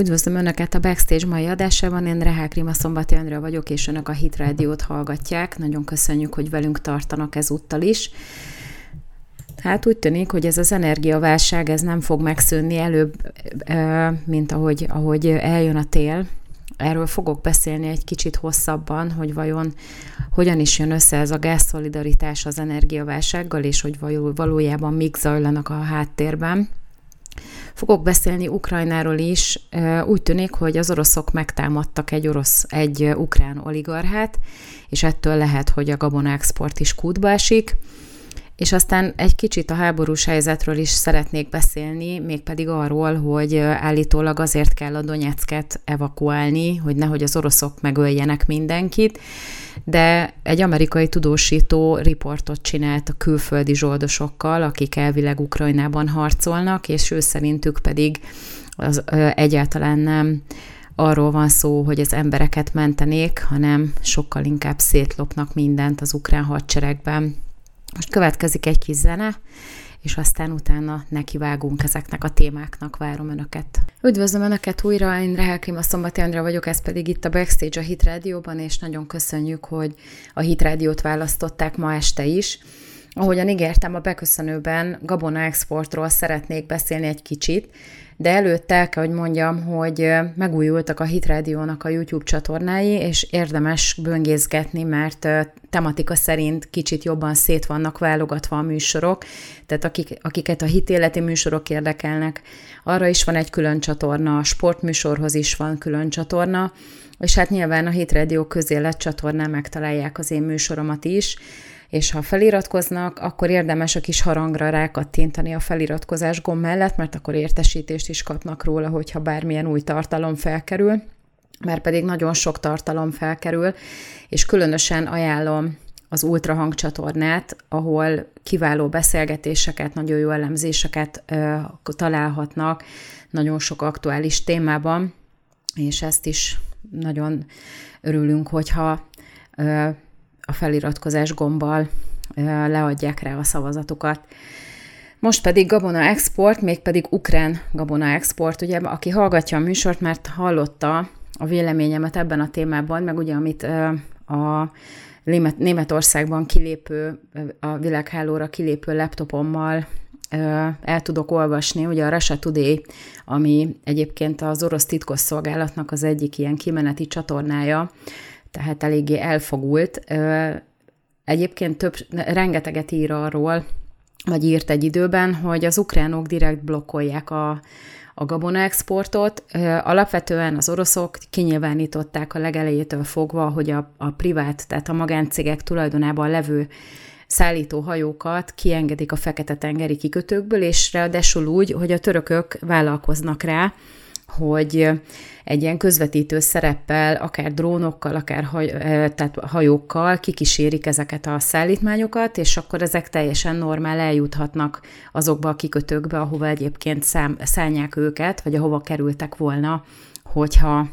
Üdvözlöm Önöket a Backstage mai adásában, én Rehák Rima Szombati Andrea vagyok, és Önök a Hit Rádiót hallgatják. Nagyon köszönjük, hogy velünk tartanak ezúttal is. Hát úgy tűnik, hogy ez az energiaválság ez nem fog megszűnni előbb, mint ahogy, ahogy eljön a tél. Erről fogok beszélni egy kicsit hosszabban, hogy vajon hogyan is jön össze ez a gázszolidaritás az energiaválsággal, és hogy valójában mik zajlanak a háttérben. Fogok beszélni Ukrajnáról is. Úgy tűnik, hogy az oroszok megtámadtak egy orosz, egy ukrán oligarchát, és ettől lehet, hogy a gabona export is kútba esik. És aztán egy kicsit a háborús helyzetről is szeretnék beszélni, mégpedig arról, hogy állítólag azért kell a Donetsket evakuálni, hogy nehogy az oroszok megöljenek mindenkit, de egy amerikai tudósító riportot csinált a külföldi zsoldosokkal, akik elvileg Ukrajnában harcolnak, és ő szerintük pedig az ö, egyáltalán nem arról van szó, hogy az embereket mentenék, hanem sokkal inkább szétlopnak mindent az ukrán hadseregben. Most következik egy kis zene, és aztán utána nekivágunk ezeknek a témáknak, várom Önöket. Üdvözlöm Önöket újra, én Rehel Klima Szombati Andrea vagyok, ez pedig itt a Backstage a Hit Rádióban, és nagyon köszönjük, hogy a Hit Rádiót választották ma este is. Ahogyan ígértem, a beköszönőben Gabona exportról szeretnék beszélni egy kicsit, de előtte el kell, hogy mondjam, hogy megújultak a Hit Radio-nak a YouTube csatornái, és érdemes böngészgetni, mert tematika szerint kicsit jobban szét vannak válogatva a műsorok, tehát akik, akiket a hitéleti műsorok érdekelnek, arra is van egy külön csatorna, a sportműsorhoz is van külön csatorna, és hát nyilván a Hit Radio közélet csatornán megtalálják az én műsoromat is, és ha feliratkoznak, akkor érdemes a kis harangra rákattintani a feliratkozás gomb mellett, mert akkor értesítést is kapnak róla, hogyha bármilyen új tartalom felkerül, mert pedig nagyon sok tartalom felkerül, és különösen ajánlom az Ultrahang csatornát, ahol kiváló beszélgetéseket, nagyon jó elemzéseket ö, találhatnak, nagyon sok aktuális témában, és ezt is nagyon örülünk, hogyha ö, a feliratkozás gombbal leadják rá a szavazatukat. Most pedig Gabona Export, mégpedig ukrán Gabona Export, ugye, aki hallgatja a műsort, mert hallotta a véleményemet ebben a témában, meg ugye, amit a Németországban kilépő, a világhálóra kilépő laptopommal el tudok olvasni, ugye a Russia Today, ami egyébként az orosz titkosszolgálatnak az egyik ilyen kimeneti csatornája, tehát eléggé elfogult. Egyébként több, rengeteget ír arról, vagy írt egy időben, hogy az ukránok direkt blokkolják a, a gabona exportot. Alapvetően az oroszok kinyilvánították a legelejétől fogva, hogy a, a privát, tehát a magáncégek tulajdonában levő szállító hajókat kiengedik a Fekete-tengeri kikötőkből, és ráadásul úgy, hogy a törökök vállalkoznak rá, hogy egy ilyen közvetítő szereppel, akár drónokkal, akár haj, tehát hajókkal kikísérik ezeket a szállítmányokat, és akkor ezek teljesen normál eljuthatnak azokba a kikötőkbe, ahova egyébként szám, szállják őket, vagy ahova kerültek volna, hogyha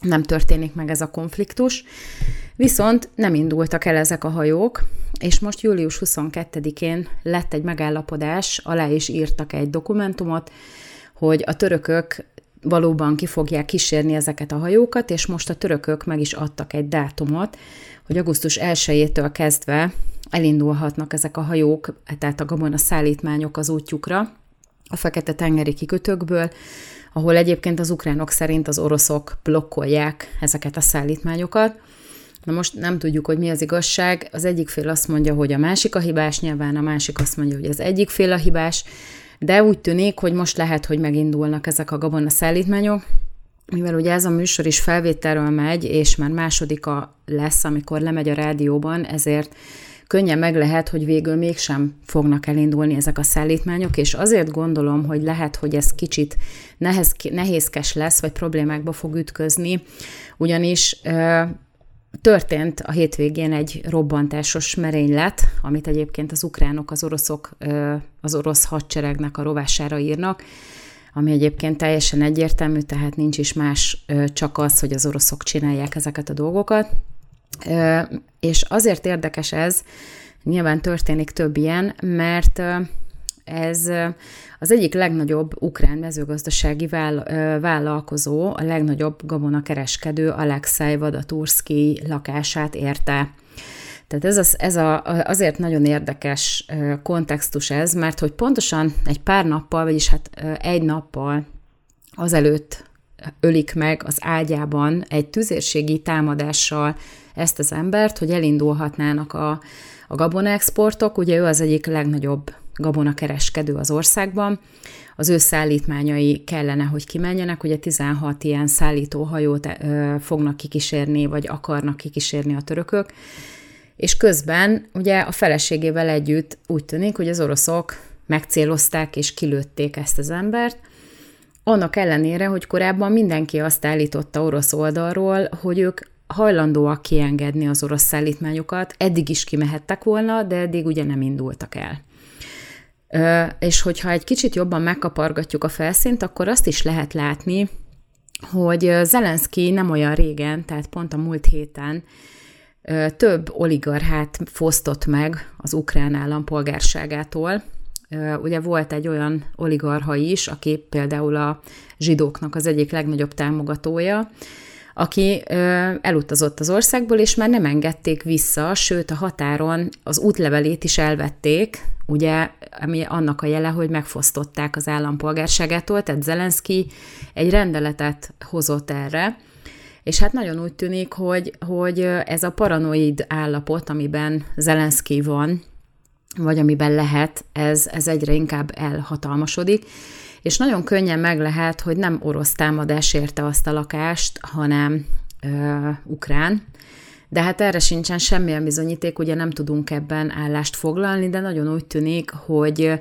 nem történik meg ez a konfliktus. Viszont nem indultak el ezek a hajók, és most július 22-én lett egy megállapodás, alá is írtak egy dokumentumot, hogy a törökök valóban ki fogják kísérni ezeket a hajókat, és most a törökök meg is adtak egy dátumot, hogy augusztus 1-től kezdve elindulhatnak ezek a hajók, tehát a gabona szállítmányok az útjukra, a Fekete-tengeri kikötőkből, ahol egyébként az ukránok szerint az oroszok blokkolják ezeket a szállítmányokat. Na most nem tudjuk, hogy mi az igazság. Az egyik fél azt mondja, hogy a másik a hibás, nyilván a másik azt mondja, hogy az egyik fél a hibás de úgy tűnik, hogy most lehet, hogy megindulnak ezek a gabona szállítmányok, mivel ugye ez a műsor is felvételről megy, és már másodika lesz, amikor lemegy a rádióban, ezért könnyen meg lehet, hogy végül mégsem fognak elindulni ezek a szállítmányok, és azért gondolom, hogy lehet, hogy ez kicsit nehez, nehézkes lesz, vagy problémákba fog ütközni, ugyanis Történt a hétvégén egy robbantásos merénylet, amit egyébként az ukránok, az oroszok, az orosz hadseregnek a rovására írnak, ami egyébként teljesen egyértelmű, tehát nincs is más, csak az, hogy az oroszok csinálják ezeket a dolgokat. És azért érdekes ez, nyilván történik több ilyen, mert ez az egyik legnagyobb ukrán mezőgazdasági vállalkozó, a legnagyobb gabonakereskedő Alexei Vadaturski lakását érte. Tehát ez, az, ez a, azért nagyon érdekes kontextus ez, mert hogy pontosan egy pár nappal, vagyis hát egy nappal azelőtt ölik meg az ágyában egy tüzérségi támadással ezt az embert, hogy elindulhatnának a, a gabonaexportok. Ugye ő az egyik legnagyobb gabonakereskedő az országban. Az ő szállítmányai kellene, hogy kimenjenek. Ugye 16 ilyen szállítóhajót fognak kikísérni, vagy akarnak kikísérni a törökök. És közben ugye a feleségével együtt úgy tűnik, hogy az oroszok megcélozták és kilőtték ezt az embert, annak ellenére, hogy korábban mindenki azt állította orosz oldalról, hogy ők hajlandóak kiengedni az orosz szállítmányokat, eddig is kimehettek volna, de eddig ugye nem indultak el. És hogyha egy kicsit jobban megkapargatjuk a felszínt, akkor azt is lehet látni, hogy Zelenszky nem olyan régen, tehát pont a múlt héten több oligarchát fosztott meg az ukrán állampolgárságától, Ugye volt egy olyan oligarha is, aki például a zsidóknak az egyik legnagyobb támogatója, aki elutazott az országból, és már nem engedték vissza, sőt a határon az útlevelét is elvették, ugye, ami annak a jele, hogy megfosztották az állampolgárságától, tehát Zelenszky egy rendeletet hozott erre, és hát nagyon úgy tűnik, hogy, hogy ez a paranoid állapot, amiben Zelenszky van, vagy amiben lehet, ez, ez egyre inkább elhatalmasodik, és nagyon könnyen meg lehet, hogy nem orosz támadás érte azt a lakást, hanem ö, ukrán, de hát erre sincsen semmilyen bizonyíték, ugye nem tudunk ebben állást foglalni, de nagyon úgy tűnik, hogy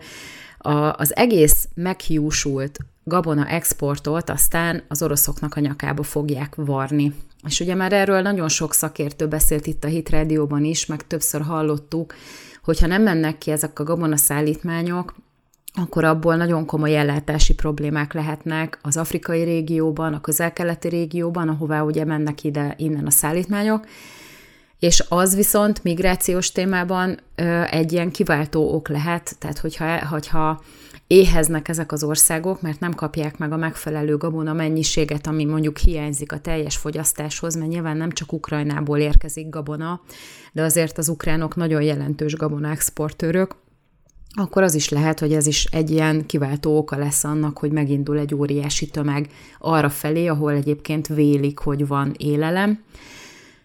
a, az egész meghiúsult gabona exportot aztán az oroszoknak a nyakába fogják varni. És ugye már erről nagyon sok szakértő beszélt itt a Hit Rádióban is, meg többször hallottuk, hogyha nem mennek ki ezek a gabonaszállítmányok, akkor abból nagyon komoly ellátási problémák lehetnek az afrikai régióban, a közel-keleti régióban, ahová ugye mennek ide innen a szállítmányok, és az viszont migrációs témában egy ilyen kiváltó ok lehet, tehát hogyha, hogyha éheznek ezek az országok, mert nem kapják meg a megfelelő gabona mennyiséget, ami mondjuk hiányzik a teljes fogyasztáshoz, mert nyilván nem csak Ukrajnából érkezik gabona, de azért az ukránok nagyon jelentős gabona exportőrök, akkor az is lehet, hogy ez is egy ilyen kiváltó oka lesz annak, hogy megindul egy óriási tömeg arra felé, ahol egyébként vélik, hogy van élelem.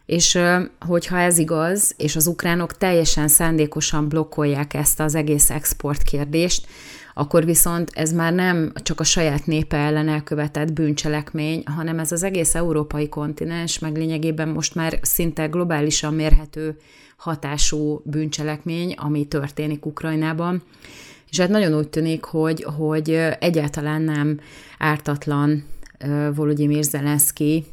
És hogyha ez igaz, és az ukránok teljesen szándékosan blokkolják ezt az egész export kérdést, akkor viszont ez már nem csak a saját népe ellen elkövetett bűncselekmény, hanem ez az egész európai kontinens, meg lényegében most már szinte globálisan mérhető hatású bűncselekmény, ami történik Ukrajnában. És hát nagyon úgy tűnik, hogy, hogy egyáltalán nem ártatlan Volodymyr Zelenszky,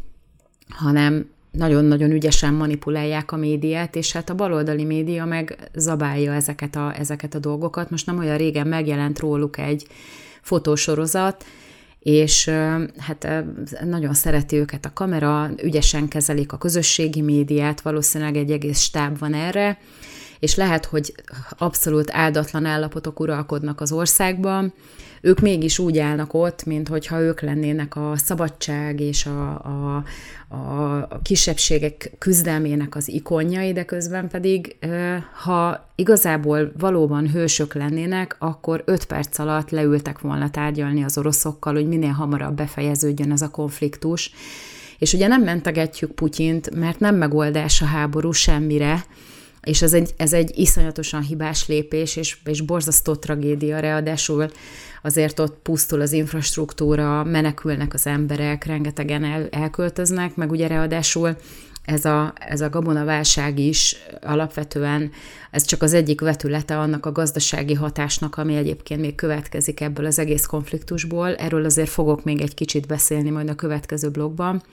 hanem nagyon-nagyon ügyesen manipulálják a médiát, és hát a baloldali média meg zabálja ezeket a, ezeket a dolgokat. Most nem olyan régen megjelent róluk egy fotósorozat, és hát nagyon szereti őket a kamera, ügyesen kezelik a közösségi médiát, valószínűleg egy egész stáb van erre, és lehet, hogy abszolút áldatlan állapotok uralkodnak az országban, ők mégis úgy állnak ott, mint hogyha ők lennének a szabadság és a, a, a kisebbségek küzdelmének az ikonjai, de közben pedig, ha igazából valóban hősök lennének, akkor öt perc alatt leültek volna tárgyalni az oroszokkal, hogy minél hamarabb befejeződjön ez a konfliktus. És ugye nem mentegetjük Putyint, mert nem megoldás a háború semmire, és ez egy, ez egy iszonyatosan hibás lépés, és, és borzasztó tragédia, ráadásul azért ott pusztul az infrastruktúra, menekülnek az emberek, rengetegen el, elköltöznek, meg ugye ráadásul ez a, ez a gabonaválság is alapvetően, ez csak az egyik vetülete annak a gazdasági hatásnak, ami egyébként még következik ebből az egész konfliktusból. Erről azért fogok még egy kicsit beszélni majd a következő blogban.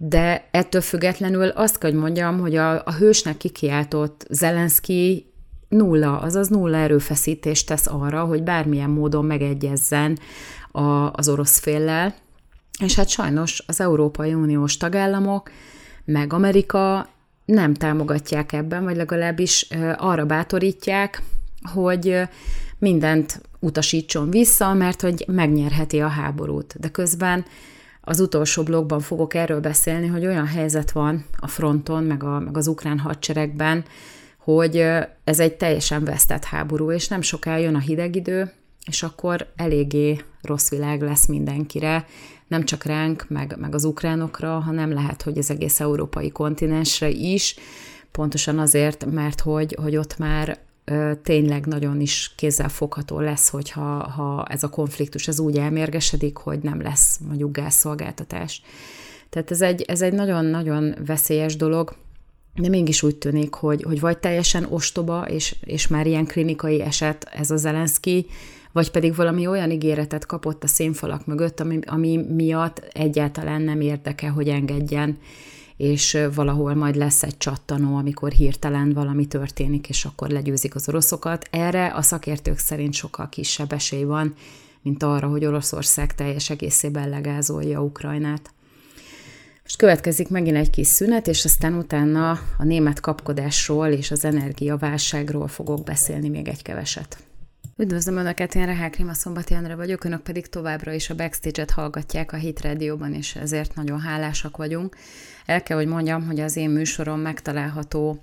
De ettől függetlenül azt kell, hogy mondjam, hogy a, a hősnek kikiáltott Zelenszky nulla, azaz nulla erőfeszítést tesz arra, hogy bármilyen módon megegyezzen a, az orosz féllel, és hát sajnos az Európai Uniós tagállamok, meg Amerika nem támogatják ebben, vagy legalábbis arra bátorítják, hogy mindent utasítson vissza, mert hogy megnyerheti a háborút. De közben az utolsó blogban fogok erről beszélni, hogy olyan helyzet van a fronton, meg, a, meg az ukrán hadseregben, hogy ez egy teljesen vesztett háború, és nem soká jön a hideg idő, és akkor eléggé rossz világ lesz mindenkire, nem csak ránk, meg, meg az ukránokra, hanem lehet, hogy az egész európai kontinensre is, pontosan azért, mert hogy, hogy ott már tényleg nagyon is kézzelfogható lesz, hogyha ha ez a konfliktus ez úgy elmérgesedik, hogy nem lesz mondjuk gázszolgáltatás. Tehát ez egy, ez egy nagyon-nagyon veszélyes dolog, de mégis úgy tűnik, hogy, hogy vagy teljesen ostoba, és, és már ilyen klinikai eset ez a Zelenszky, vagy pedig valami olyan ígéretet kapott a színfalak mögött, ami, ami miatt egyáltalán nem érdeke, hogy engedjen, és valahol majd lesz egy csattanó, amikor hirtelen valami történik, és akkor legyőzik az oroszokat. Erre a szakértők szerint sokkal kisebb esély van, mint arra, hogy Oroszország teljes egészében legázolja Ukrajnát. Most következik megint egy kis szünet, és aztán utána a német kapkodásról és az energiaválságról fogok beszélni még egy keveset. Üdvözlöm Önöket, én Rehák Rima Szombati Andra vagyok, Önök pedig továbbra is a Backstage-et hallgatják a Hit Radio-ban, és ezért nagyon hálásak vagyunk. El kell, hogy mondjam, hogy az én műsorom megtalálható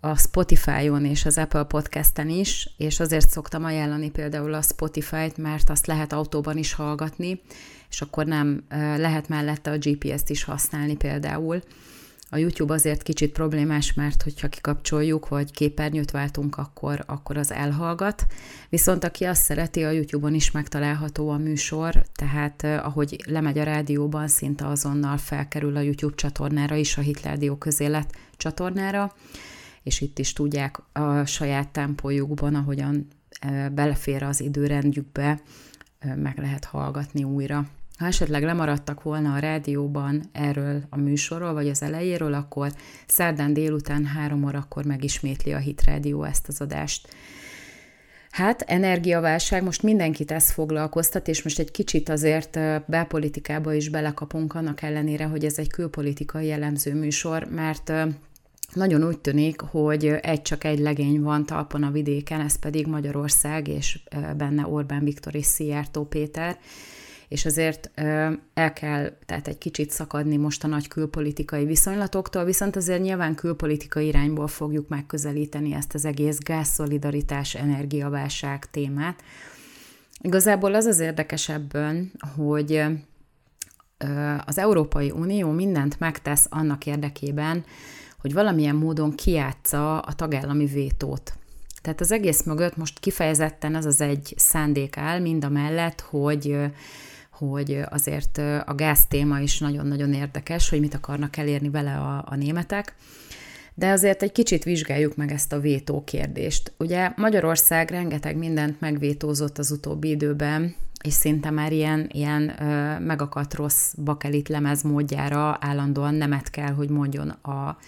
a Spotify-on és az Apple Podcast-en is, és azért szoktam ajánlani például a Spotify-t, mert azt lehet autóban is hallgatni, és akkor nem lehet mellette a GPS-t is használni például. A YouTube azért kicsit problémás, mert hogyha kikapcsoljuk, vagy képernyőt váltunk, akkor, akkor az elhallgat. Viszont aki azt szereti, a YouTube-on is megtalálható a műsor, tehát ahogy lemegy a rádióban, szinte azonnal felkerül a YouTube csatornára is, a Hitrádió közélet csatornára, és itt is tudják a saját tempójukban, ahogyan belefér az időrendjükbe, meg lehet hallgatni újra. Ha esetleg lemaradtak volna a rádióban erről a műsorról, vagy az elejéről, akkor szerdán délután három órakor megismétli a Hit Rádió ezt az adást. Hát, energiaválság, most mindenkit ez foglalkoztat, és most egy kicsit azért belpolitikába is belekapunk annak ellenére, hogy ez egy külpolitikai jellemző műsor, mert nagyon úgy tűnik, hogy egy csak egy legény van talpon a vidéken, ez pedig Magyarország, és benne Orbán Viktor és Szijjártó Péter, és azért el kell tehát egy kicsit szakadni most a nagy külpolitikai viszonylatoktól, viszont azért nyilván külpolitikai irányból fogjuk megközelíteni ezt az egész gázszolidaritás, energiaválság témát. Igazából az az érdekes ebben, hogy az Európai Unió mindent megtesz annak érdekében, hogy valamilyen módon kiátsza a tagállami vétót. Tehát az egész mögött most kifejezetten az az egy szándék áll, mind a mellett, hogy hogy azért a gáz téma is nagyon-nagyon érdekes, hogy mit akarnak elérni vele a, a németek. De azért egy kicsit vizsgáljuk meg ezt a vétó kérdést. Ugye Magyarország rengeteg mindent megvétózott az utóbbi időben, és szinte már ilyen, ilyen ö, megakadt rossz bakelit lemez módjára állandóan nemet kell, hogy mondjon a,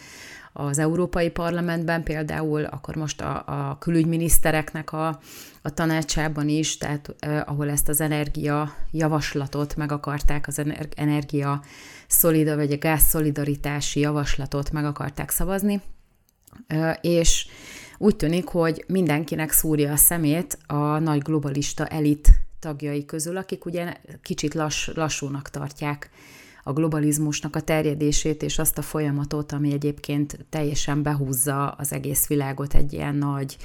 az Európai Parlamentben például, akkor most a, a külügyminisztereknek a, a tanácsában is, tehát eh, ahol ezt az energia javaslatot meg akarták, az energia szolida, vagy a gázszolidaritási javaslatot meg akarták szavazni, eh, és úgy tűnik, hogy mindenkinek szúrja a szemét a nagy globalista elit tagjai közül, akik ugye kicsit lass, lassúnak tartják a globalizmusnak a terjedését és azt a folyamatot, ami egyébként teljesen behúzza az egész világot egy ilyen nagy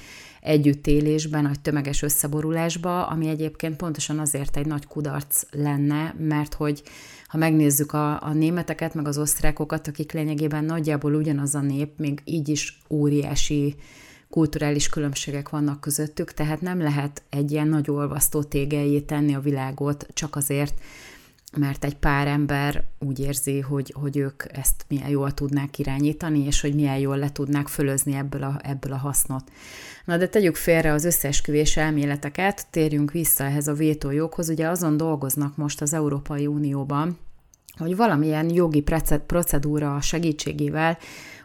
együttélésben, nagy tömeges összeborulásba, ami egyébként pontosan azért egy nagy kudarc lenne, mert hogy ha megnézzük a, a németeket, meg az osztrákokat, akik lényegében nagyjából ugyanaz a nép, még így is óriási kulturális különbségek vannak közöttük, tehát nem lehet egy ilyen nagy olvasztó tégelyé tenni a világot csak azért, mert egy pár ember úgy érzi, hogy, hogy ők ezt milyen jól tudnák irányítani, és hogy milyen jól le tudnák fölözni ebből a, ebből a hasznot. Na de tegyük félre az összeesküvés elméleteket, térjünk vissza ehhez a vétójoghoz. Ugye azon dolgoznak most az Európai Unióban, hogy valamilyen jogi procedúra segítségével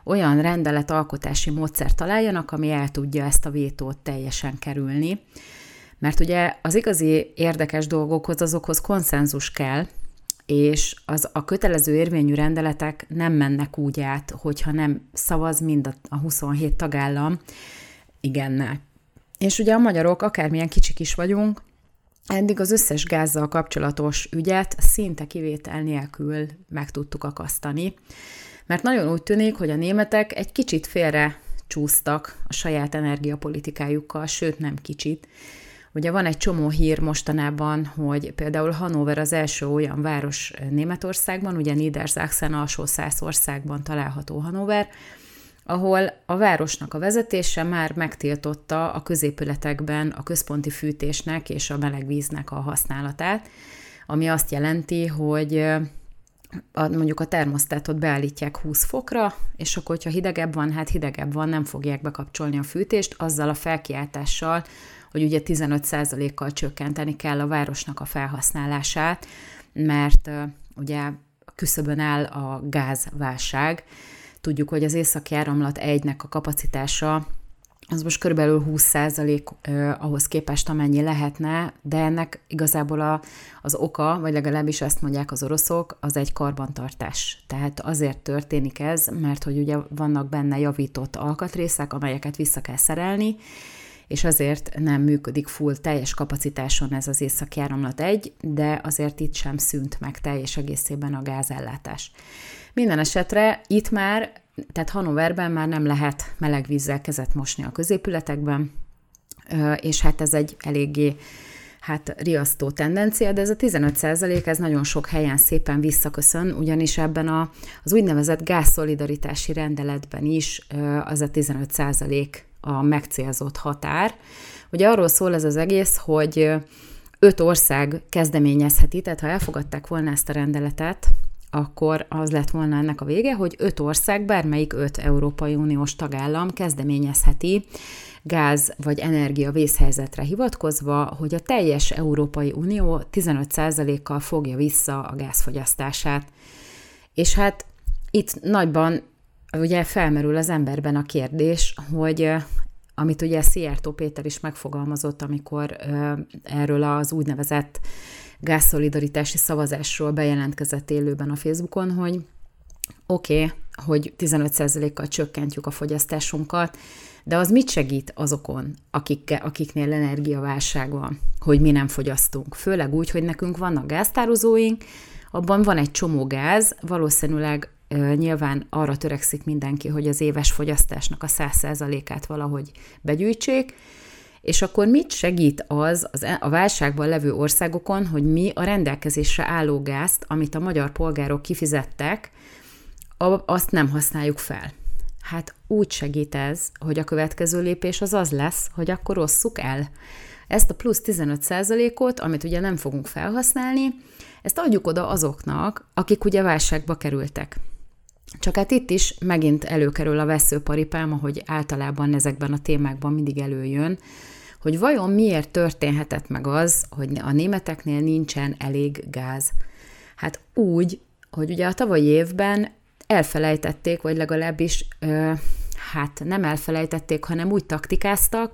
olyan rendeletalkotási módszer találjanak, ami el tudja ezt a vétót teljesen kerülni. Mert ugye az igazi érdekes dolgokhoz azokhoz konszenzus kell, és az a kötelező érvényű rendeletek nem mennek úgy át, hogyha nem szavaz mind a 27 tagállam igennel. És ugye a magyarok, akármilyen kicsik is vagyunk, eddig az összes gázzal kapcsolatos ügyet szinte kivétel nélkül meg tudtuk akasztani, mert nagyon úgy tűnik, hogy a németek egy kicsit félre csúsztak a saját energiapolitikájukkal, sőt nem kicsit. Ugye van egy csomó hír mostanában, hogy például Hannover az első olyan város Németországban, ugye Niedersachsen alsó országban található Hannover, ahol a városnak a vezetése már megtiltotta a középületekben a központi fűtésnek és a melegvíznek a használatát, ami azt jelenti, hogy a, mondjuk a termosztátot beállítják 20 fokra, és akkor, hogyha hidegebb van, hát hidegebb van, nem fogják bekapcsolni a fűtést, azzal a felkiáltással, hogy ugye 15%-kal csökkenteni kell a városnak a felhasználását, mert ugye küszöbön áll a gázválság. Tudjuk, hogy az északi áramlat egynek a kapacitása az most körülbelül 20% eh, ahhoz képest, amennyi lehetne, de ennek igazából a, az oka, vagy legalábbis ezt mondják az oroszok, az egy karbantartás. Tehát azért történik ez, mert hogy ugye vannak benne javított alkatrészek, amelyeket vissza kell szerelni, és azért nem működik full teljes kapacitáson ez az északi áramlat egy, de azért itt sem szűnt meg teljes egészében a gázellátás. Minden esetre itt már, tehát Hanoverben már nem lehet meleg vízzel kezet mosni a középületekben, és hát ez egy eléggé hát riasztó tendencia, de ez a 15% ez nagyon sok helyen szépen visszaköszön, ugyanis ebben a, az úgynevezett gázszolidaritási rendeletben is az a 15% a megcélzott határ. Ugye arról szól ez az egész, hogy öt ország kezdeményezheti, tehát ha elfogadták volna ezt a rendeletet, akkor az lett volna ennek a vége, hogy öt ország, bármelyik öt Európai Uniós tagállam kezdeményezheti gáz vagy energia vészhelyzetre hivatkozva, hogy a teljes Európai Unió 15%-kal fogja vissza a gázfogyasztását. És hát itt nagyban ugye felmerül az emberben a kérdés, hogy amit ugye Szijjártó Péter is megfogalmazott, amikor erről az úgynevezett gázszolidaritási szavazásról bejelentkezett élőben a Facebookon, hogy oké, okay, hogy 15%-kal csökkentjük a fogyasztásunkat, de az mit segít azokon, akik, akiknél energiaválság van, hogy mi nem fogyasztunk? Főleg úgy, hogy nekünk vannak gáztározóink, abban van egy csomó gáz, valószínűleg Nyilván arra törekszik mindenki, hogy az éves fogyasztásnak a 100%-át valahogy begyűjtsék, és akkor mit segít az, e, a válságban levő országokon, hogy mi a rendelkezésre álló gázt, amit a magyar polgárok kifizettek, azt nem használjuk fel? Hát úgy segít ez, hogy a következő lépés az az lesz, hogy akkor osszuk el. Ezt a plusz 15%-ot, amit ugye nem fogunk felhasználni, ezt adjuk oda azoknak, akik ugye válságba kerültek. Csak hát itt is megint előkerül a veszőparipám, ahogy általában ezekben a témákban mindig előjön, hogy vajon miért történhetett meg az, hogy a németeknél nincsen elég gáz. Hát úgy, hogy ugye a tavalyi évben elfelejtették, vagy legalábbis ö, hát nem elfelejtették, hanem úgy taktikáztak,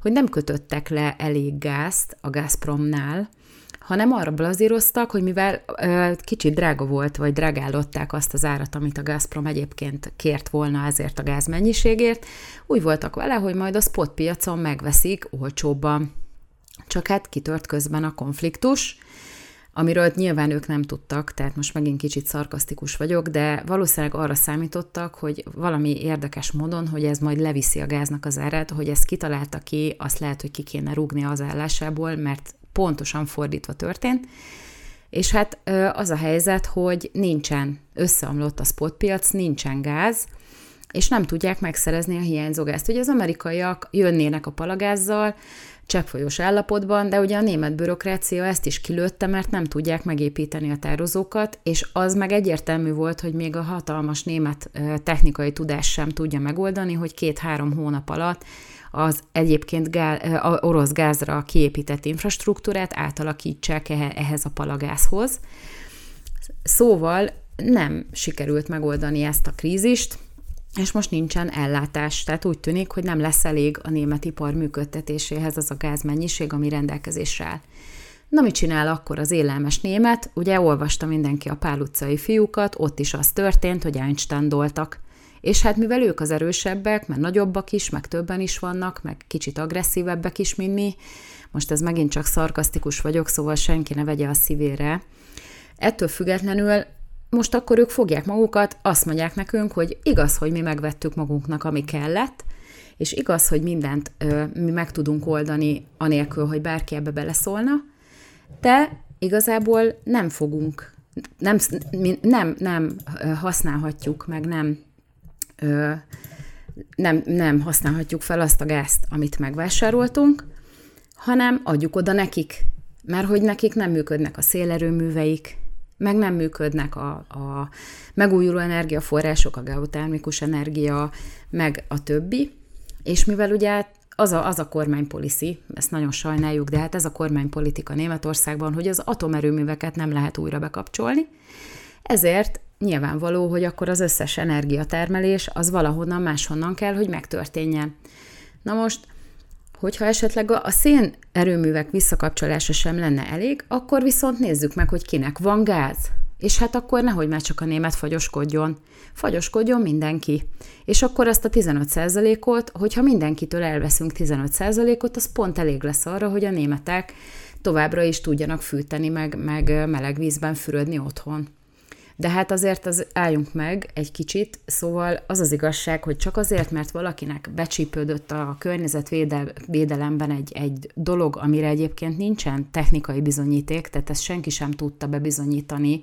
hogy nem kötöttek le elég gázt a Gazpromnál, hanem arra blazíroztak, hogy mivel ö, kicsit drága volt, vagy drágálották azt az árat, amit a Gazprom egyébként kért volna ezért a gáz mennyiségért, úgy voltak vele, hogy majd a spot piacon megveszik olcsóbban. Csak hát kitört közben a konfliktus, amiről nyilván ők nem tudtak, tehát most megint kicsit szarkasztikus vagyok, de valószínűleg arra számítottak, hogy valami érdekes módon, hogy ez majd leviszi a gáznak az árát, hogy ezt kitalálta ki, azt lehet, hogy ki kéne rúgni az állásából, mert pontosan fordítva történt, és hát az a helyzet, hogy nincsen, összeomlott a spotpiac, nincsen gáz, és nem tudják megszerezni a hiányzó gázt. Ugye az amerikaiak jönnének a palagázzal, cseppfolyós állapotban, de ugye a német bürokrácia ezt is kilőtte, mert nem tudják megépíteni a tározókat, és az meg egyértelmű volt, hogy még a hatalmas német technikai tudás sem tudja megoldani, hogy két-három hónap alatt az egyébként gál, orosz gázra kiépített infrastruktúrát átalakítsák ehhez a palagázhoz. Szóval nem sikerült megoldani ezt a krízist, és most nincsen ellátás, tehát úgy tűnik, hogy nem lesz elég a német ipar működtetéséhez az a gázmennyiség, ami rendelkezésre áll. Na, mit csinál akkor az élelmes német? Ugye olvasta mindenki a Pál utcai fiúkat, ott is az történt, hogy Einstein doltak és hát mivel ők az erősebbek, mert nagyobbak is, meg többen is vannak, meg kicsit agresszívebbek is, mint mi, most ez megint csak szarkasztikus vagyok, szóval senki ne vegye a szívére. Ettől függetlenül most akkor ők fogják magukat, azt mondják nekünk, hogy igaz, hogy mi megvettük magunknak, ami kellett, és igaz, hogy mindent ö, mi meg tudunk oldani, anélkül, hogy bárki ebbe beleszólna, de igazából nem fogunk, nem, nem, nem használhatjuk, meg nem, nem, nem használhatjuk fel azt a gázt, amit megvásároltunk, hanem adjuk oda nekik, mert hogy nekik nem működnek a szélerőműveik, meg nem működnek a, a megújuló energiaforrások, a geotermikus energia, meg a többi, és mivel ugye az a, az a kormánypolicy, ezt nagyon sajnáljuk, de hát ez a kormánypolitika Németországban, hogy az atomerőműveket nem lehet újra bekapcsolni, ezért nyilvánvaló, hogy akkor az összes energiatermelés az valahonnan máshonnan kell, hogy megtörténjen. Na most, hogyha esetleg a szén erőművek visszakapcsolása sem lenne elég, akkor viszont nézzük meg, hogy kinek van gáz. És hát akkor nehogy már csak a német fagyoskodjon. Fagyoskodjon mindenki. És akkor azt a 15%-ot, hogyha mindenkitől elveszünk 15%-ot, az pont elég lesz arra, hogy a németek továbbra is tudjanak fűteni, meg, meg meleg vízben fürödni otthon. De hát azért az álljunk meg egy kicsit, szóval az az igazság, hogy csak azért, mert valakinek becsípődött a környezetvédelemben egy, egy dolog, amire egyébként nincsen technikai bizonyíték, tehát ezt senki sem tudta bebizonyítani,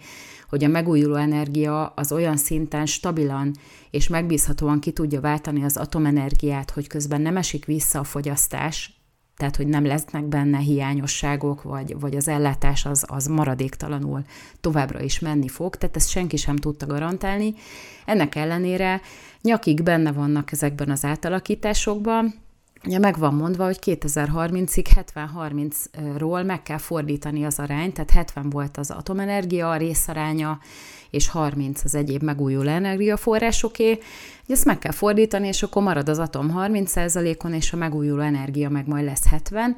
hogy a megújuló energia az olyan szinten stabilan és megbízhatóan ki tudja váltani az atomenergiát, hogy közben nem esik vissza a fogyasztás, tehát hogy nem lesznek benne hiányosságok, vagy, vagy az ellátás az, az maradéktalanul továbbra is menni fog, tehát ezt senki sem tudta garantálni. Ennek ellenére nyakig benne vannak ezekben az átalakításokban, Ugye meg van mondva, hogy 2030-ig 70-30-ról meg kell fordítani az arányt, tehát 70 volt az atomenergia részaránya, és 30 az egyéb megújuló energiaforrásoké. Ezt meg kell fordítani, és akkor marad az atom 30%-on, és a megújuló energia meg majd lesz 70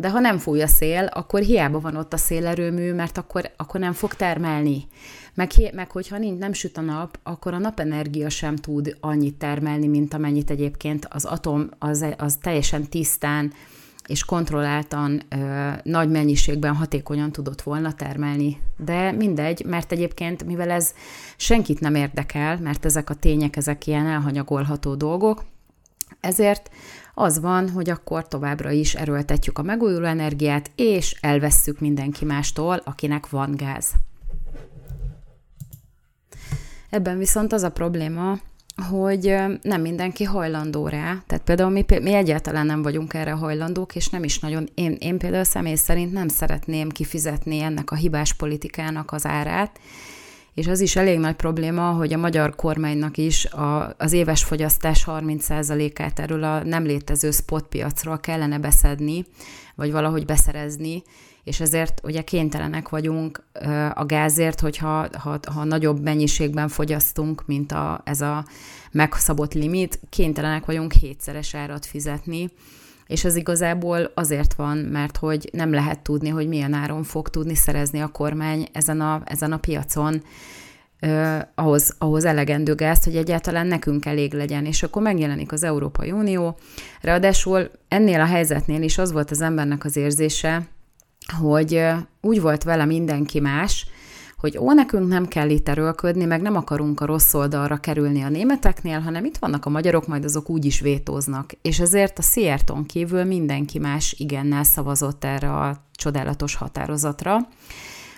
de ha nem fúj a szél, akkor hiába van ott a szélerőmű, mert akkor, akkor nem fog termelni. Meg, meg hogyha nincs, nem süt a nap, akkor a napenergia sem tud annyit termelni, mint amennyit egyébként az atom, az, az teljesen tisztán és kontrolláltan ö, nagy mennyiségben hatékonyan tudott volna termelni. De mindegy, mert egyébként, mivel ez senkit nem érdekel, mert ezek a tények, ezek ilyen elhanyagolható dolgok, ezért az van, hogy akkor továbbra is erőltetjük a megújuló energiát, és elvesszük mindenki mástól, akinek van gáz. Ebben viszont az a probléma, hogy nem mindenki hajlandó rá. Tehát például mi, mi egyáltalán nem vagyunk erre hajlandók, és nem is nagyon, én, én például személy szerint nem szeretném kifizetni ennek a hibás politikának az árát, és az is elég nagy probléma, hogy a magyar kormánynak is a, az éves fogyasztás 30%-át erről a nem létező spotpiacról kellene beszedni, vagy valahogy beszerezni, és ezért ugye kénytelenek vagyunk a gázért, hogyha ha, ha nagyobb mennyiségben fogyasztunk, mint a, ez a megszabott limit, kénytelenek vagyunk hétszeres árat fizetni, és ez igazából azért van, mert hogy nem lehet tudni, hogy milyen áron fog tudni szerezni a kormány ezen a, ezen a piacon eh, ahhoz, ahhoz elegendő gázt, hogy egyáltalán nekünk elég legyen. És akkor megjelenik az Európai Unió. Ráadásul ennél a helyzetnél is az volt az embernek az érzése, hogy úgy volt vele mindenki más, hogy ó, nekünk nem kell itt erőlködni, meg nem akarunk a rossz oldalra kerülni a németeknél, hanem itt vannak a magyarok, majd azok úgy is vétóznak. És ezért a Szierton kívül mindenki más igennel szavazott erre a csodálatos határozatra,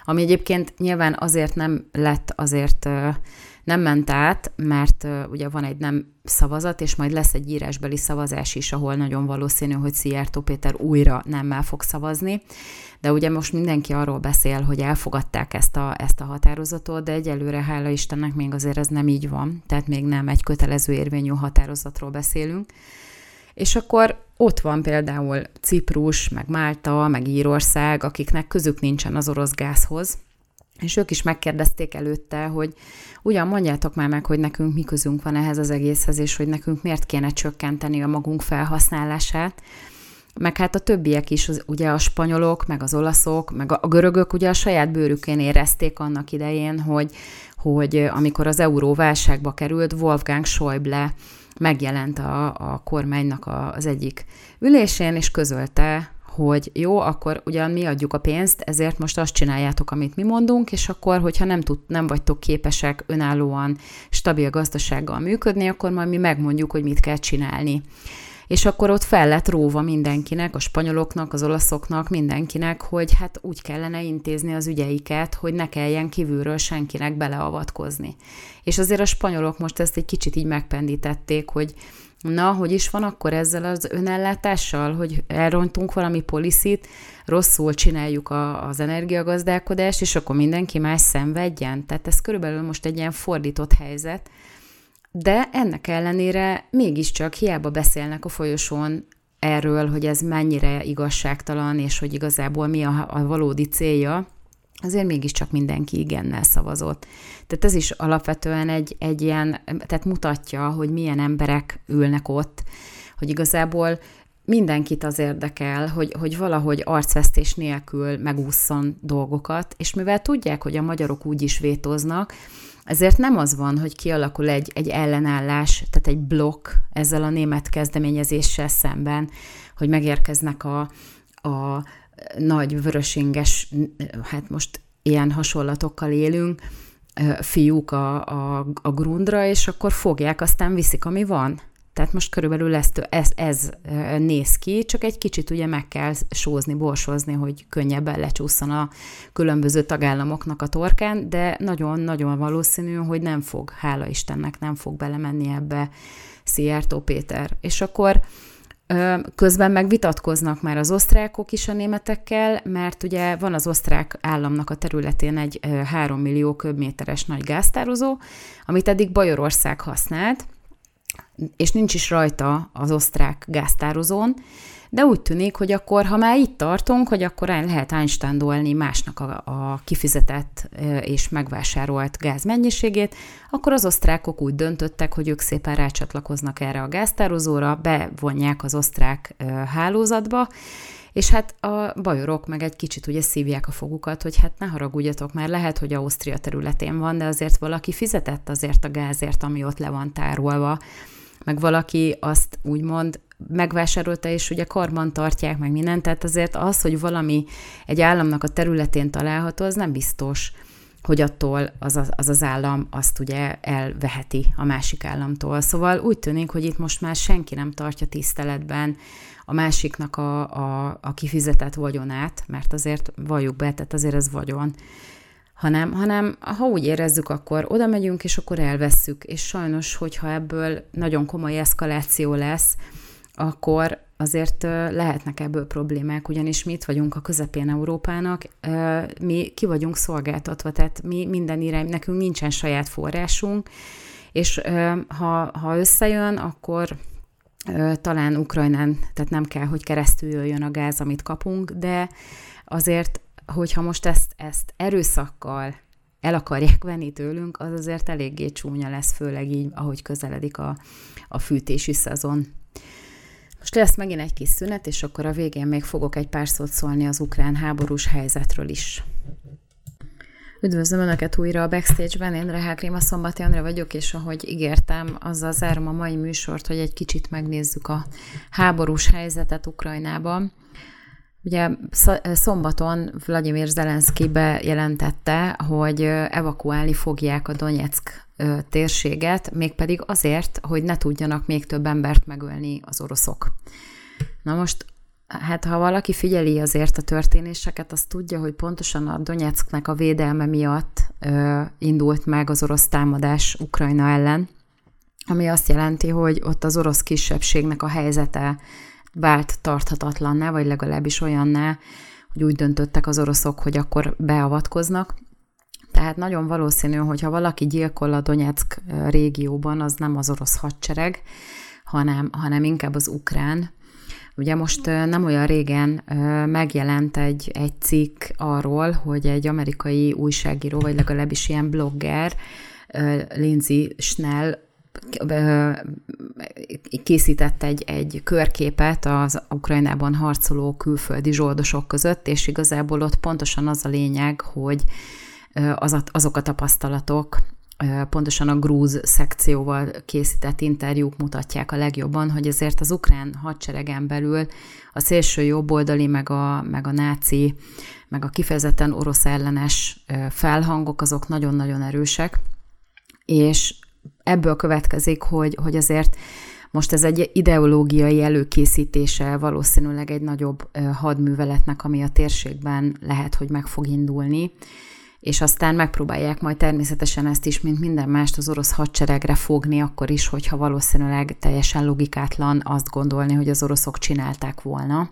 ami egyébként nyilván azért nem lett, azért nem ment át, mert ugye van egy nem szavazat, és majd lesz egy írásbeli szavazás is, ahol nagyon valószínű, hogy Szijjártó Péter újra nemmel fog szavazni. De ugye most mindenki arról beszél, hogy elfogadták ezt a, ezt a határozatot, de egyelőre, hála Istennek, még azért ez nem így van, tehát még nem egy kötelező érvényű határozatról beszélünk. És akkor ott van például Ciprus, meg Málta, meg Írország, akiknek közük nincsen az orosz gázhoz, és ők is megkérdezték előtte, hogy ugyan mondjátok már meg, hogy nekünk mi közünk van ehhez az egészhez, és hogy nekünk miért kéne csökkenteni a magunk felhasználását. meg hát a többiek is, ugye a spanyolok, meg az olaszok, meg a, görögök ugye a saját bőrükén érezték annak idején, hogy, hogy amikor az euró válságba került, Wolfgang Schäuble megjelent a, a kormánynak az egyik ülésén, és közölte, hogy jó, akkor ugyan mi adjuk a pénzt, ezért most azt csináljátok, amit mi mondunk, és akkor, hogyha nem, tud, nem vagytok képesek önállóan, stabil gazdasággal működni, akkor majd mi megmondjuk, hogy mit kell csinálni és akkor ott fel lett róva mindenkinek, a spanyoloknak, az olaszoknak, mindenkinek, hogy hát úgy kellene intézni az ügyeiket, hogy ne kelljen kívülről senkinek beleavatkozni. És azért a spanyolok most ezt egy kicsit így megpendítették, hogy na, hogy is van akkor ezzel az önellátással, hogy elrontunk valami poliszit, rosszul csináljuk a, az energiagazdálkodást, és akkor mindenki más szenvedjen. Tehát ez körülbelül most egy ilyen fordított helyzet, de ennek ellenére mégiscsak hiába beszélnek a folyosón erről, hogy ez mennyire igazságtalan, és hogy igazából mi a, a valódi célja, azért mégiscsak mindenki igennel szavazott. Tehát ez is alapvetően egy, egy ilyen, tehát mutatja, hogy milyen emberek ülnek ott, hogy igazából mindenkit az érdekel, hogy, hogy valahogy arcvesztés nélkül megúszson dolgokat, és mivel tudják, hogy a magyarok úgy is vétoznak, ezért nem az van, hogy kialakul egy, egy ellenállás, tehát egy blokk ezzel a német kezdeményezéssel szemben, hogy megérkeznek a, a nagy vörösinges, hát most ilyen hasonlatokkal élünk, fiúk a, a, a grundra, és akkor fogják, aztán viszik, ami van. Tehát most körülbelül ez, ez, ez néz ki, csak egy kicsit ugye meg kell sózni, borsozni, hogy könnyebben lecsúszson a különböző tagállamoknak a torkán, de nagyon-nagyon valószínű, hogy nem fog, hála Istennek nem fog belemenni ebbe Szijjártó Péter. És akkor Közben meg vitatkoznak már az osztrákok is a németekkel, mert ugye van az osztrák államnak a területén egy 3 millió köbméteres nagy gáztározó, amit eddig Bajorország használt, és nincs is rajta az osztrák gáztározón, de úgy tűnik, hogy akkor, ha már itt tartunk, hogy akkor lehet Einstein másnak a, a kifizetett és megvásárolt gáz mennyiségét, akkor az osztrákok úgy döntöttek, hogy ők szépen rácsatlakoznak erre a gáztározóra, bevonják az osztrák hálózatba, és hát a bajorok meg egy kicsit ugye szívják a fogukat, hogy hát ne haragudjatok, már lehet, hogy Ausztria területén van, de azért valaki fizetett azért a gázért, ami ott le van tárolva, meg valaki azt úgymond megvásárolta, és ugye karban tartják, meg mindent, tehát azért az, hogy valami egy államnak a területén található, az nem biztos, hogy attól az az, az az állam azt ugye elveheti a másik államtól. Szóval úgy tűnik, hogy itt most már senki nem tartja tiszteletben a másiknak a, a, a kifizetett vagyonát, mert azért valljuk be, tehát azért ez vagyon, hanem, hanem ha úgy érezzük, akkor oda megyünk, és akkor elvesszük. És sajnos, hogyha ebből nagyon komoly eszkaláció lesz, akkor azért lehetnek ebből problémák, ugyanis mi itt vagyunk a közepén Európának, mi ki vagyunk szolgáltatva, tehát mi minden irány, nekünk nincsen saját forrásunk, és ha, ha összejön, akkor talán Ukrajnán, tehát nem kell, hogy keresztül jöjjön a gáz, amit kapunk, de azért, hogyha most ezt, ezt erőszakkal el akarják venni tőlünk, az azért eléggé csúnya lesz, főleg így, ahogy közeledik a, a fűtési szezon. Most lesz megint egy kis szünet, és akkor a végén még fogok egy pár szót szólni az ukrán háborús helyzetről is. Üdvözlöm Önöket újra a Backstage-ben, én Rehák Réma Szombati Andra vagyok, és ahogy ígértem, azzal zárom a mai műsort, hogy egy kicsit megnézzük a háborús helyzetet Ukrajnában. Ugye szombaton Vladimir Zelenszky bejelentette, hogy evakuálni fogják a Donetsk térséget, mégpedig azért, hogy ne tudjanak még több embert megölni az oroszok. Na most, hát ha valaki figyeli azért a történéseket, az tudja, hogy pontosan a Donetsknek a védelme miatt ö, indult meg az orosz támadás Ukrajna ellen, ami azt jelenti, hogy ott az orosz kisebbségnek a helyzete vált tarthatatlanná, vagy legalábbis olyanná, hogy úgy döntöttek az oroszok, hogy akkor beavatkoznak, tehát nagyon valószínű, hogy ha valaki gyilkol a Donetsk régióban, az nem az orosz hadsereg, hanem, hanem inkább az ukrán. Ugye most nem olyan régen megjelent egy, egy cikk arról, hogy egy amerikai újságíró, vagy legalábbis ilyen blogger, Lindsay Schnell készített egy, egy körképet az Ukrajnában harcoló külföldi zsoldosok között, és igazából ott pontosan az a lényeg, hogy az azok a tapasztalatok, pontosan a grúz szekcióval készített interjúk mutatják a legjobban, hogy azért az ukrán hadseregen belül a szélső jobboldali, meg a, meg a náci, meg a kifejezetten orosz ellenes felhangok, azok nagyon-nagyon erősek, és ebből következik, hogy, hogy azért most ez egy ideológiai előkészítése valószínűleg egy nagyobb hadműveletnek, ami a térségben lehet, hogy meg fog indulni, és aztán megpróbálják majd természetesen ezt is, mint minden mást az orosz hadseregre fogni, akkor is, hogyha valószínűleg teljesen logikátlan azt gondolni, hogy az oroszok csinálták volna.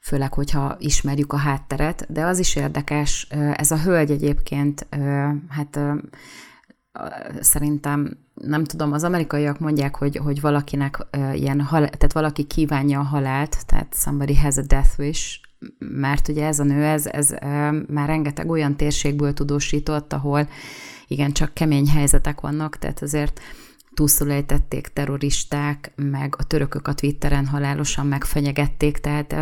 Főleg, hogyha ismerjük a hátteret, de az is érdekes, ez a hölgy egyébként, hát szerintem nem tudom, az amerikaiak mondják, hogy, hogy valakinek ilyen, hal- tehát valaki kívánja a halált, tehát somebody has a death wish, mert ugye ez a nő, ez, ez már rengeteg olyan térségből tudósított, ahol igen, csak kemény helyzetek vannak, tehát azért túlszulejtették terroristák, meg a törökök a Twitteren halálosan megfenyegették, tehát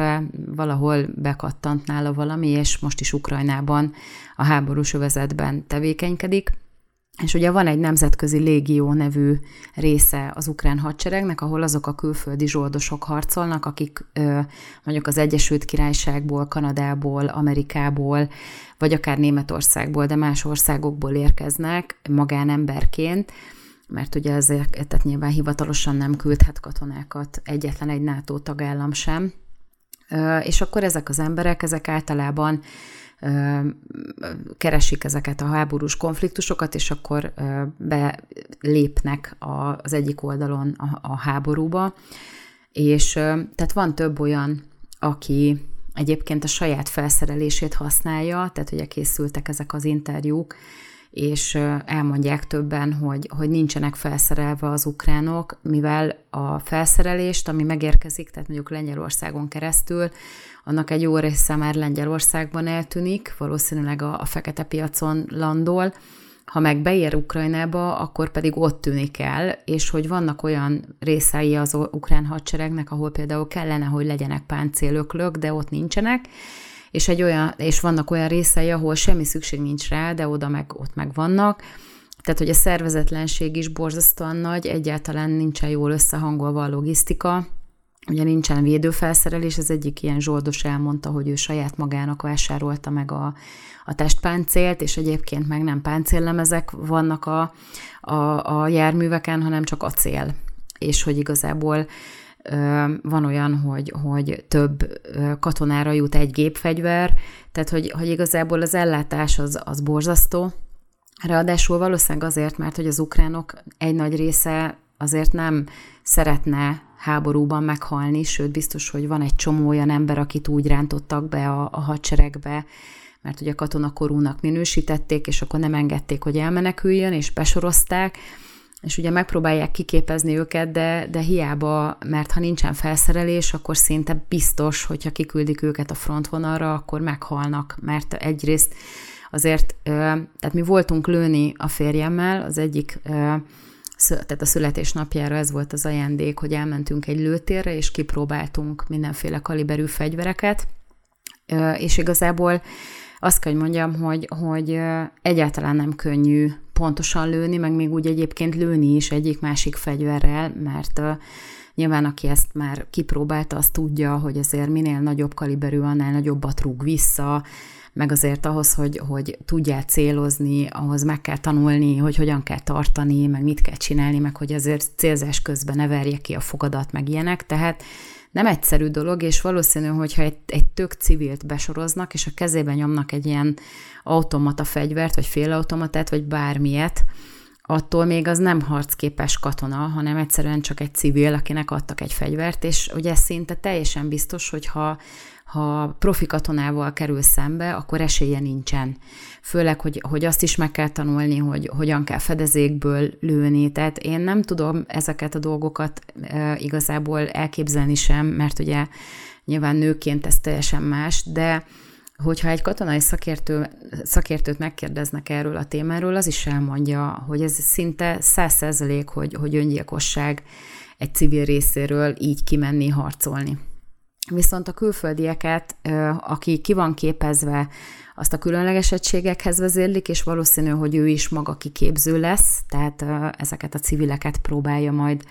valahol bekattant nála valami, és most is Ukrajnában a háborús övezetben tevékenykedik és ugye van egy nemzetközi légió nevű része az ukrán hadseregnek, ahol azok a külföldi zsoldosok harcolnak, akik mondjuk az Egyesült Királyságból, Kanadából, Amerikából, vagy akár Németországból, de más országokból érkeznek magánemberként, mert ugye ezért tehát nyilván hivatalosan nem küldhet katonákat egyetlen egy NATO tagállam sem. És akkor ezek az emberek, ezek általában keresik ezeket a háborús konfliktusokat, és akkor belépnek az egyik oldalon a, háborúba. És tehát van több olyan, aki egyébként a saját felszerelését használja, tehát ugye készültek ezek az interjúk, és elmondják többen, hogy, hogy nincsenek felszerelve az ukránok, mivel a felszerelést, ami megérkezik, tehát mondjuk Lengyelországon keresztül, annak egy jó része már Lengyelországban eltűnik, valószínűleg a, a fekete piacon landol, ha meg beér Ukrajnába, akkor pedig ott tűnik el, és hogy vannak olyan részei az ukrán hadseregnek, ahol például kellene, hogy legyenek páncélöklök, de ott nincsenek, és, egy olyan, és vannak olyan részei, ahol semmi szükség nincs rá, de oda meg, ott meg vannak, tehát, hogy a szervezetlenség is borzasztóan nagy, egyáltalán nincsen jól összehangolva a logisztika, Ugye nincsen védőfelszerelés, az egyik ilyen zsoldos elmondta, hogy ő saját magának vásárolta meg a, a testpáncélt, és egyébként meg nem páncéllemezek vannak a, a, a járműveken, hanem csak acél. És hogy igazából van olyan, hogy, hogy több katonára jut egy gépfegyver, tehát hogy, hogy igazából az ellátás az, az borzasztó. Ráadásul valószínűleg azért, mert hogy az ukránok egy nagy része azért nem szeretne háborúban meghalni, sőt biztos, hogy van egy csomó olyan ember, akit úgy rántottak be a, a hadseregbe, mert ugye katonakorúnak minősítették, és akkor nem engedték, hogy elmeneküljön, és besorozták, és ugye megpróbálják kiképezni őket, de, de hiába, mert ha nincsen felszerelés, akkor szinte biztos, hogyha kiküldik őket a frontvonalra, akkor meghalnak, mert egyrészt azért, tehát mi voltunk lőni a férjemmel, az egyik tehát a születésnapjára ez volt az ajándék, hogy elmentünk egy lőtérre, és kipróbáltunk mindenféle kaliberű fegyvereket, és igazából azt kell, hogy mondjam, hogy, hogy egyáltalán nem könnyű pontosan lőni, meg még úgy egyébként lőni is egyik-másik fegyverrel, mert nyilván aki ezt már kipróbálta, az tudja, hogy azért minél nagyobb kaliberű, annál nagyobbat rúg vissza, meg azért ahhoz, hogy, hogy tudjál célozni, ahhoz meg kell tanulni, hogy hogyan kell tartani, meg mit kell csinálni, meg hogy azért célzás közben ne verje ki a fogadat, meg ilyenek, tehát nem egyszerű dolog, és valószínű, hogyha egy, egy tök civilt besoroznak, és a kezében nyomnak egy ilyen automata fegyvert, vagy félautomatát, vagy bármilyet, attól még az nem harcképes katona, hanem egyszerűen csak egy civil, akinek adtak egy fegyvert, és ugye szinte teljesen biztos, hogy ha ha profi katonával kerül szembe, akkor esélye nincsen. Főleg, hogy, hogy azt is meg kell tanulni, hogy hogyan kell fedezékből lőni. Tehát én nem tudom ezeket a dolgokat e, igazából elképzelni sem, mert ugye nyilván nőként ez teljesen más, de hogyha egy katonai szakértő, szakértőt megkérdeznek erről a témáról, az is elmondja, hogy ez szinte száz százalék, hogy, hogy öngyilkosság egy civil részéről így kimenni harcolni. Viszont a külföldieket, aki ki van képezve, azt a különleges egységekhez vezérlik, és valószínű, hogy ő is maga kiképző lesz, tehát ezeket a civileket próbálja majd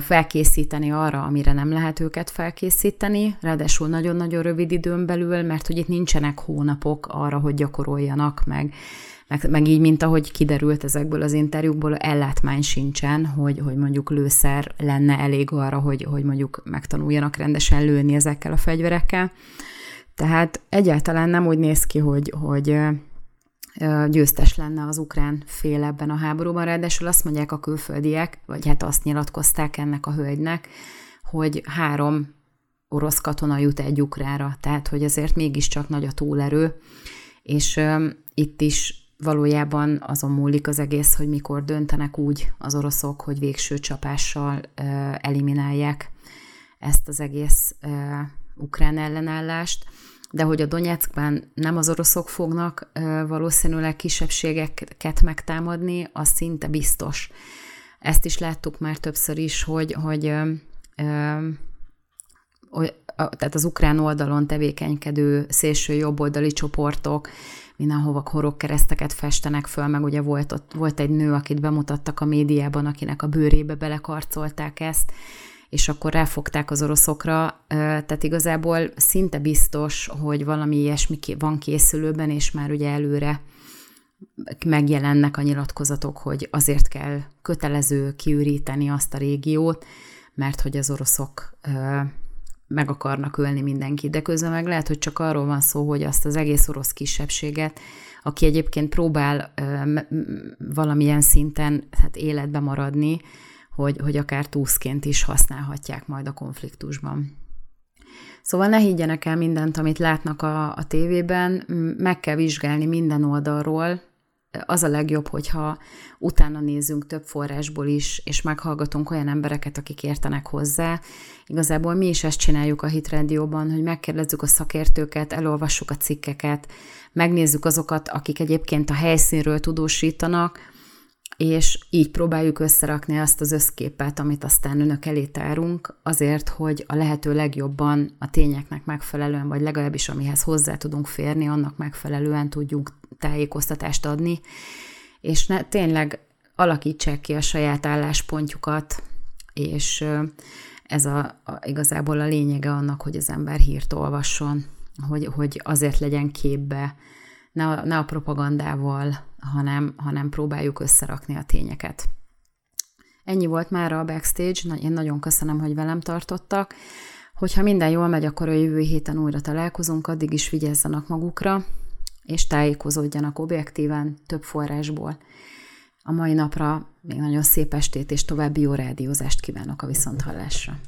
felkészíteni arra, amire nem lehet őket felkészíteni, ráadásul nagyon-nagyon rövid időn belül, mert hogy itt nincsenek hónapok arra, hogy gyakoroljanak meg, meg, meg így, mint ahogy kiderült ezekből az interjúkból, ellátmány sincsen, hogy, hogy mondjuk lőszer lenne elég arra, hogy, hogy mondjuk megtanuljanak rendesen lőni ezekkel a fegyverekkel. Tehát egyáltalán nem úgy néz ki, hogy, hogy győztes lenne az ukrán fél ebben a háborúban. Ráadásul azt mondják a külföldiek, vagy hát azt nyilatkozták ennek a hölgynek, hogy három orosz katona jut egy ukrára, tehát hogy azért mégiscsak nagy a túlerő, és itt is valójában azon múlik az egész, hogy mikor döntenek úgy az oroszok, hogy végső csapással eliminálják ezt az egész ukrán ellenállást de hogy a Donetskben nem az oroszok fognak valószínűleg kisebbségeket megtámadni, az szinte biztos. Ezt is láttuk már többször is, hogy, hogy tehát az ukrán oldalon tevékenykedő szélső jobboldali csoportok mindenhova horogkereszteket festenek föl, meg ugye volt, ott, volt egy nő, akit bemutattak a médiában, akinek a bőrébe belekarcolták ezt, és akkor ráfogták az oroszokra, tehát igazából szinte biztos, hogy valami ilyesmi van készülőben, és már ugye előre megjelennek a nyilatkozatok, hogy azért kell kötelező kiüríteni azt a régiót, mert hogy az oroszok meg akarnak ölni mindenkit, de közben meg lehet, hogy csak arról van szó, hogy azt az egész orosz kisebbséget, aki egyébként próbál valamilyen szinten hát életbe maradni, hogy, hogy akár túszként is használhatják majd a konfliktusban. Szóval ne higgyenek el mindent, amit látnak a, a tévében, meg kell vizsgálni minden oldalról, az a legjobb, hogyha utána nézzünk több forrásból is, és meghallgatunk olyan embereket, akik értenek hozzá. Igazából mi is ezt csináljuk a Hit Radio-ban, hogy megkérdezzük a szakértőket, elolvassuk a cikkeket, megnézzük azokat, akik egyébként a helyszínről tudósítanak, és így próbáljuk összerakni azt az összképet, amit aztán önök elé tárunk, azért, hogy a lehető legjobban a tényeknek megfelelően, vagy legalábbis amihez hozzá tudunk férni, annak megfelelően tudjunk tájékoztatást adni, és ne, tényleg alakítsák ki a saját álláspontjukat, és ez a, a, igazából a lényege annak, hogy az ember hírt olvasson, hogy, hogy azért legyen képbe, ne a, ne a propagandával, hanem, hanem próbáljuk összerakni a tényeket. Ennyi volt már a backstage, én nagyon köszönöm, hogy velem tartottak. Hogyha minden jól megy, akkor a jövő héten újra találkozunk, addig is vigyázzanak magukra, és tájékozódjanak objektíven, több forrásból. A mai napra még nagyon szép estét és további jó rádiózást kívánok a viszonthallásra.